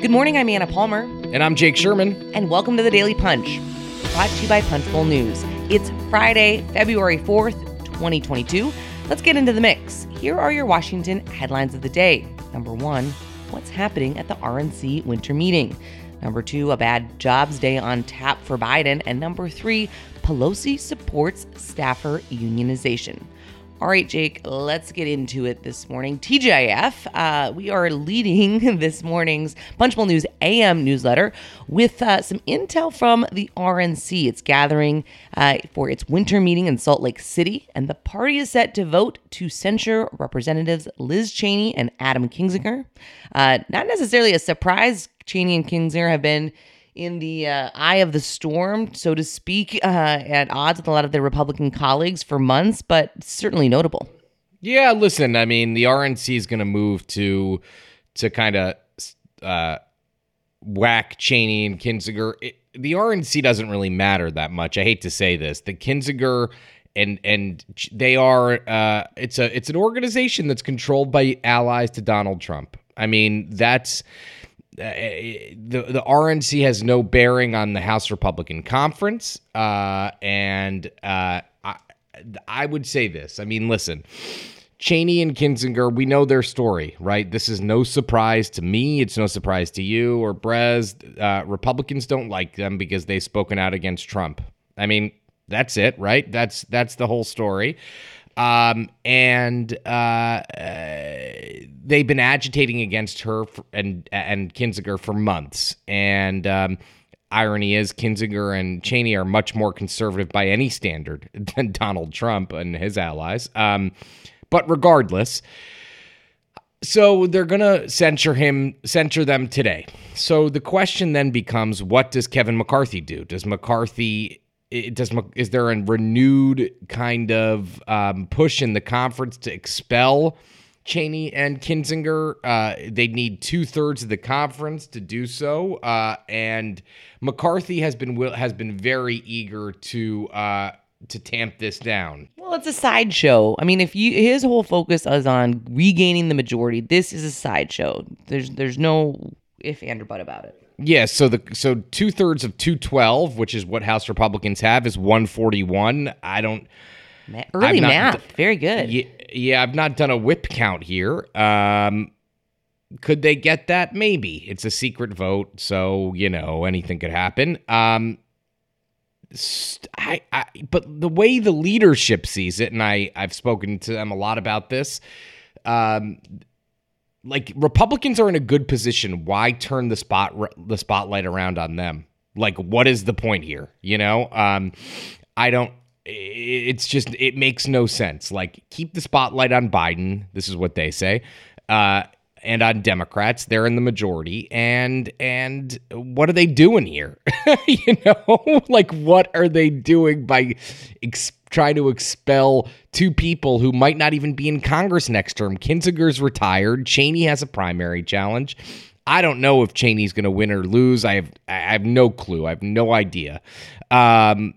Good morning, I'm Anna Palmer. And I'm Jake Sherman. And welcome to the Daily Punch, brought to you by Punchbowl News. It's Friday, February 4th, 2022. Let's get into the mix. Here are your Washington headlines of the day. Number one, what's happening at the RNC winter meeting? Number two, a bad jobs day on tap for Biden. And number three, Pelosi supports staffer unionization. All right, Jake, let's get into it this morning. TGIF, uh, we are leading this morning's Punchbowl News AM newsletter with uh, some intel from the RNC. It's gathering uh, for its winter meeting in Salt Lake City, and the party is set to vote to censure Representatives Liz Cheney and Adam Kinzinger. Uh, not necessarily a surprise, Cheney and Kinzinger have been in the uh, eye of the storm, so to speak, uh, at odds with a lot of their Republican colleagues for months, but certainly notable. Yeah, listen, I mean, the RNC is going to move to to kind of uh, whack Cheney and Kinzinger. It, the RNC doesn't really matter that much. I hate to say this. The Kinzinger and and they are uh, it's a it's an organization that's controlled by allies to Donald Trump. I mean, that's uh, the the RNC has no bearing on the House Republican Conference, uh, and uh, I, I would say this. I mean, listen. Cheney and Kinzinger, we know their story, right? This is no surprise to me. It's no surprise to you or Brez. Uh, Republicans don't like them because they've spoken out against Trump. I mean, that's it, right? That's that's the whole story. Um, and uh, they've been agitating against her for, and and Kinzinger for months. And um, irony is, Kinzinger and Cheney are much more conservative by any standard than Donald Trump and his allies. Um, but regardless, so they're gonna censure him, censure them today. So the question then becomes, what does Kevin McCarthy do? Does McCarthy it does is there a renewed kind of um, push in the conference to expel Cheney and Kinzinger? Uh, they need two thirds of the conference to do so, uh, and McCarthy has been has been very eager to uh, to tamp this down. Well, it's a sideshow. I mean, if you his whole focus is on regaining the majority, this is a sideshow. There's there's no if and or but about it. Yeah, so the so two thirds of two twelve, which is what House Republicans have, is one forty one. I don't early math, very good. Yeah, yeah, I've not done a whip count here. Um, could they get that? Maybe it's a secret vote, so you know anything could happen. Um, I, I but the way the leadership sees it, and I I've spoken to them a lot about this. Um, like Republicans are in a good position. Why turn the spot the spotlight around on them? Like, what is the point here? You know, um, I don't. It's just it makes no sense. Like, keep the spotlight on Biden. This is what they say. Uh, and on Democrats, they're in the majority. And and what are they doing here? you know, like what are they doing by trying to expel two people who might not even be in Congress next term? Kinzinger's retired. Cheney has a primary challenge. I don't know if Cheney's going to win or lose. I have I have no clue. I have no idea. Um,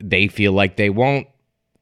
they feel like they won't.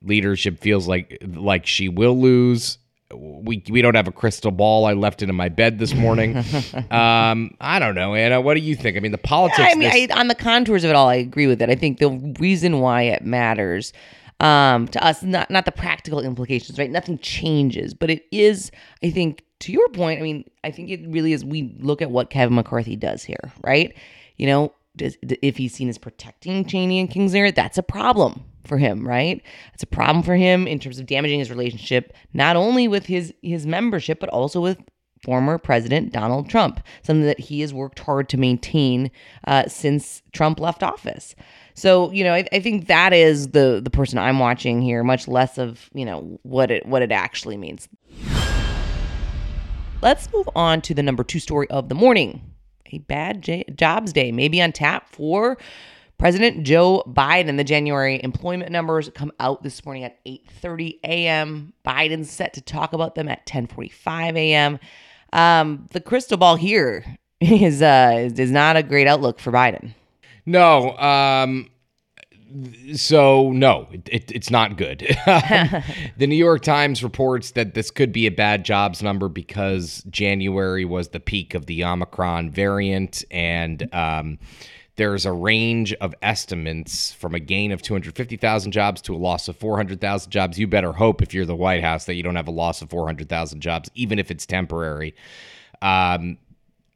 Leadership feels like like she will lose we we don't have a crystal ball. I left it in my bed this morning. um, I don't know, Anna. What do you think? I mean, the politics. Yeah, I mean, this- I, on the contours of it all, I agree with it. I think the reason why it matters um, to us, not not the practical implications, right? Nothing changes, but it is. I think to your point. I mean, I think it really is. We look at what Kevin McCarthy does here, right? You know, does, if he's seen as protecting Cheney and Kinzinger, that's a problem for him, right? It's a problem for him in terms of damaging his relationship, not only with his his membership, but also with former President Donald Trump, something that he has worked hard to maintain uh, since Trump left office. So you know, I, I, think that is the the person I'm watching here, much less of you know what it what it actually means. Let's move on to the number two story of the morning. a bad j- jobs day, maybe on tap for President Joe Biden. The January employment numbers come out this morning at 8:30 a.m. Biden's set to talk about them at 10:45 a.m. Um, the crystal ball here is uh is, not a great outlook for Biden. No, um, so no, it, it, it's not good. the New York Times reports that this could be a bad jobs number because January was the peak of the Omicron variant, and um, there's a range of estimates from a gain of 250,000 jobs to a loss of 400,000 jobs. You better hope if you're the White House that you don't have a loss of 400,000 jobs, even if it's temporary. Um,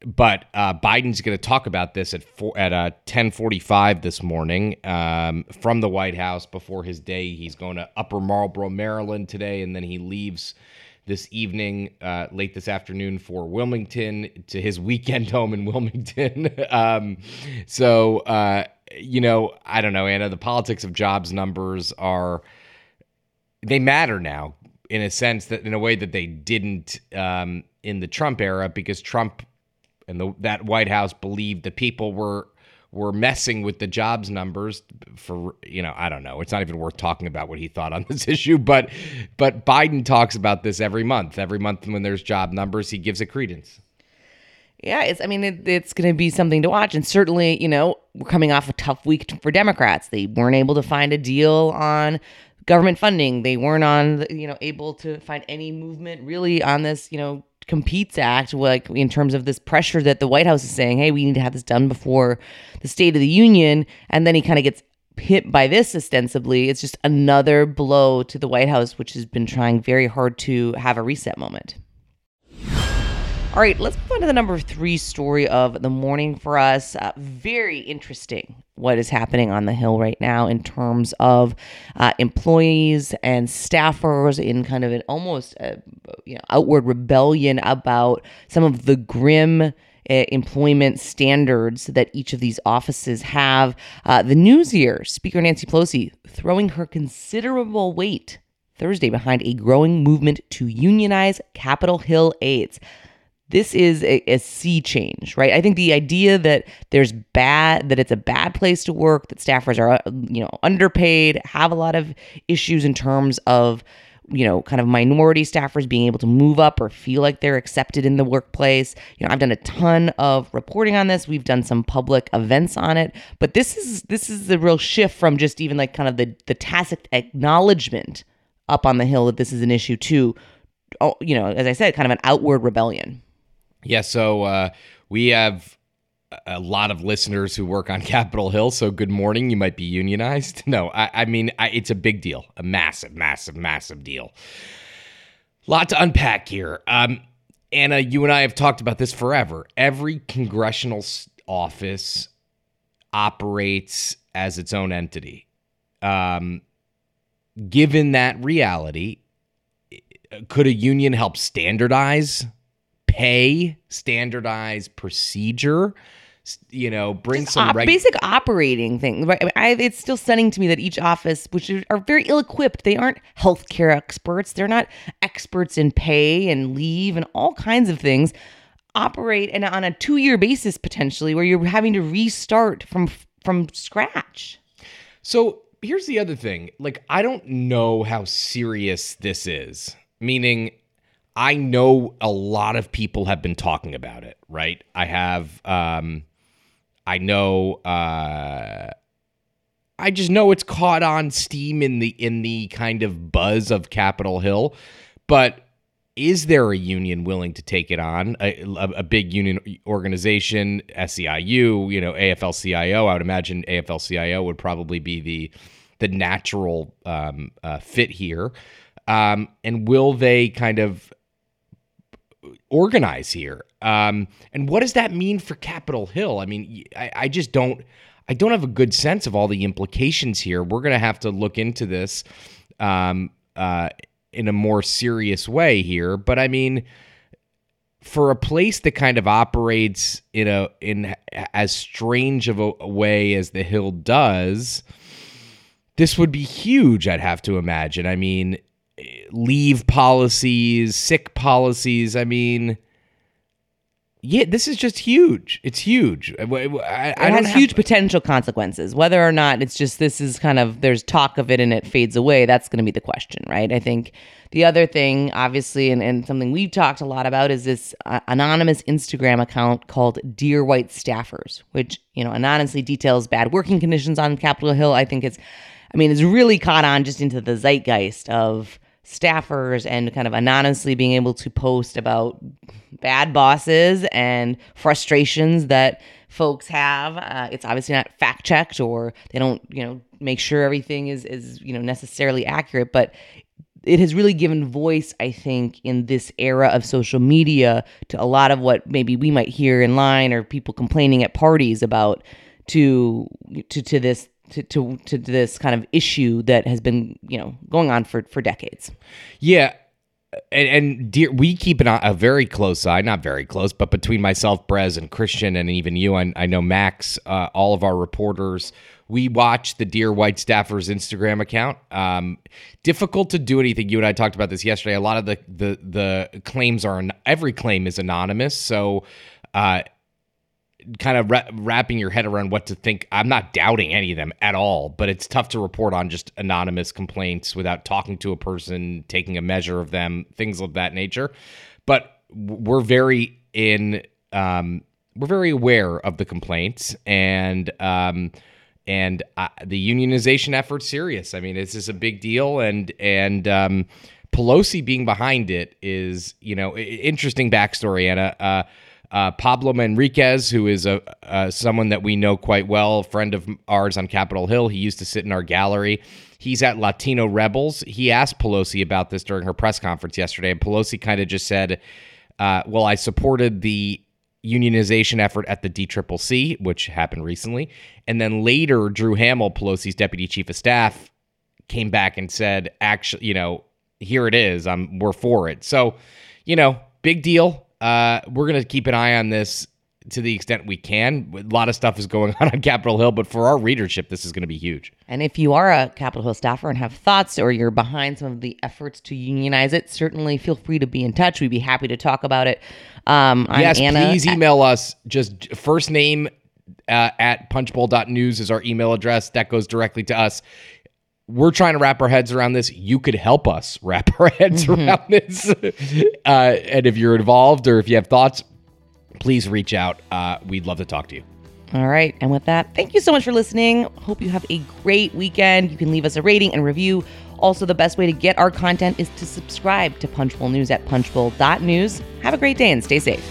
but uh, Biden's going to talk about this at four, at uh, ten forty five this morning um, from the White House before his day. He's going to Upper Marlboro, Maryland today, and then he leaves this evening, uh, late this afternoon for Wilmington to his weekend home in Wilmington. um, so uh, you know, I don't know, Anna. The politics of jobs numbers are they matter now in a sense that in a way that they didn't um, in the Trump era because Trump and the, that White House believed the people were were messing with the jobs numbers for you know I don't know. It's not even worth talking about what he thought on this issue but but Biden talks about this every month. Every month when there's job numbers he gives it credence. Yeah it's I mean it, it's going to be something to watch. And certainly you know we're coming off a tough week for Democrats. They weren't able to find a deal on government funding. They weren't on you know able to find any movement really on this you know competes act like in terms of this pressure that the white house is saying hey we need to have this done before the state of the union and then he kind of gets hit by this ostensibly it's just another blow to the white house which has been trying very hard to have a reset moment all right, let's move on to the number three story of the morning for us. Uh, very interesting what is happening on the Hill right now in terms of uh, employees and staffers in kind of an almost uh, you know, outward rebellion about some of the grim uh, employment standards that each of these offices have. Uh, the news here Speaker Nancy Pelosi throwing her considerable weight Thursday behind a growing movement to unionize Capitol Hill aides this is a, a, sea change, right? I think the idea that there's bad, that it's a bad place to work, that staffers are, uh, you know, underpaid, have a lot of issues in terms of, you know, kind of minority staffers being able to move up or feel like they're accepted in the workplace. You know, I've done a ton of reporting on this. We've done some public events on it, but this is this is the real shift from just even like kind of the the tacit acknowledgement up on the hill that this is an issue to, oh, you know, as I said, kind of an outward rebellion. Yeah, so uh, we have a lot of listeners who work on Capitol Hill. So good morning. You might be unionized. No, I, I mean I, it's a big deal, a massive, massive, massive deal. Lot to unpack here. Um, Anna, you and I have talked about this forever. Every congressional office operates as its own entity. Um, given that reality, could a union help standardize pay, standardized procedure, you know, bring Just some op- reg- basic operating things. Right? I, it's still stunning to me that each office, which are very ill-equipped, they aren't healthcare experts. They're not experts in pay and leave and all kinds of things. Operate and on a two-year basis potentially, where you're having to restart from from scratch. So here's the other thing: like, I don't know how serious this is. Meaning, I know a lot of people have been talking about it, right? I have um I know uh I just know it's caught on steam in the in the kind of buzz of Capitol Hill, but is there a union willing to take it on? A, a, big union organization, SEIU, you know, AFL-CIO. I would imagine AFL-CIO would probably be the the natural um, uh, fit here. Um, and will they kind of organize here. Um, and what does that mean for Capitol Hill? I mean, I, I, just don't. I don't have a good sense of all the implications here. We're going to have to look into this um, uh, in a more serious way here. But I mean, for a place that kind of operates in a in as strange of a, a way as the Hill does, this would be huge. I'd have to imagine. I mean, leave policies, sick policies. I mean, yeah, this is just huge. It's huge. I, I, I it has huge potential consequences. Whether or not it's just this is kind of there's talk of it and it fades away, that's going to be the question, right? I think the other thing, obviously, and, and something we've talked a lot about is this uh, anonymous Instagram account called Dear White Staffers, which, you know, anonymously details bad working conditions on Capitol Hill. I think it's, I mean, it's really caught on just into the zeitgeist of staffers and kind of anonymously being able to post about bad bosses and frustrations that folks have. Uh, it's obviously not fact checked or they don't, you know, make sure everything is is you know necessarily accurate, but it has really given voice, I think, in this era of social media to a lot of what maybe we might hear in line or people complaining at parties about to to to this to, to to this kind of issue that has been you know going on for for decades. Yeah. And, and dear, we keep an, a very close eye, not very close, but between myself, Brez, and Christian, and even you, I, I know Max, uh, all of our reporters, we watch the Dear White Staffers Instagram account. Um, difficult to do anything. You and I talked about this yesterday. A lot of the the the claims are every claim is anonymous, so uh, kind of ra- wrapping your head around what to think. I'm not doubting any of them at all, but it's tough to report on just anonymous complaints without talking to a person, taking a measure of them, things of that nature. But we're very in, um, we're very aware of the complaints and, um, and uh, the unionization effort serious. I mean, this is a big deal, and and um, Pelosi being behind it is, you know, interesting backstory. Anna, uh, uh, Pablo Manriquez, who is a uh, someone that we know quite well, a friend of ours on Capitol Hill. He used to sit in our gallery. He's at Latino Rebels. He asked Pelosi about this during her press conference yesterday, and Pelosi kind of just said, uh, "Well, I supported the." unionization effort at the DCCC, which happened recently. And then later, Drew Hamill, Pelosi's deputy chief of staff, came back and said, actually, you know, here it is. I'm we're for it. So, you know, big deal. Uh, we're gonna keep an eye on this to the extent we can. A lot of stuff is going on on Capitol Hill, but for our readership, this is going to be huge. And if you are a Capitol Hill staffer and have thoughts or you're behind some of the efforts to unionize it, certainly feel free to be in touch. We'd be happy to talk about it. Um, I'm yes, Anna please email us. Just first name uh, at punchbowl.news is our email address. That goes directly to us. We're trying to wrap our heads around this. You could help us wrap our heads Mm-hmm. around this. uh, and if you're involved or if you have thoughts, please reach out. Uh, we'd love to talk to you. All right. And with that, thank you so much for listening. Hope you have a great weekend. You can leave us a rating and review. Also, the best way to get our content is to subscribe to Punchbowl News at punchbowl.news. Have a great day and stay safe.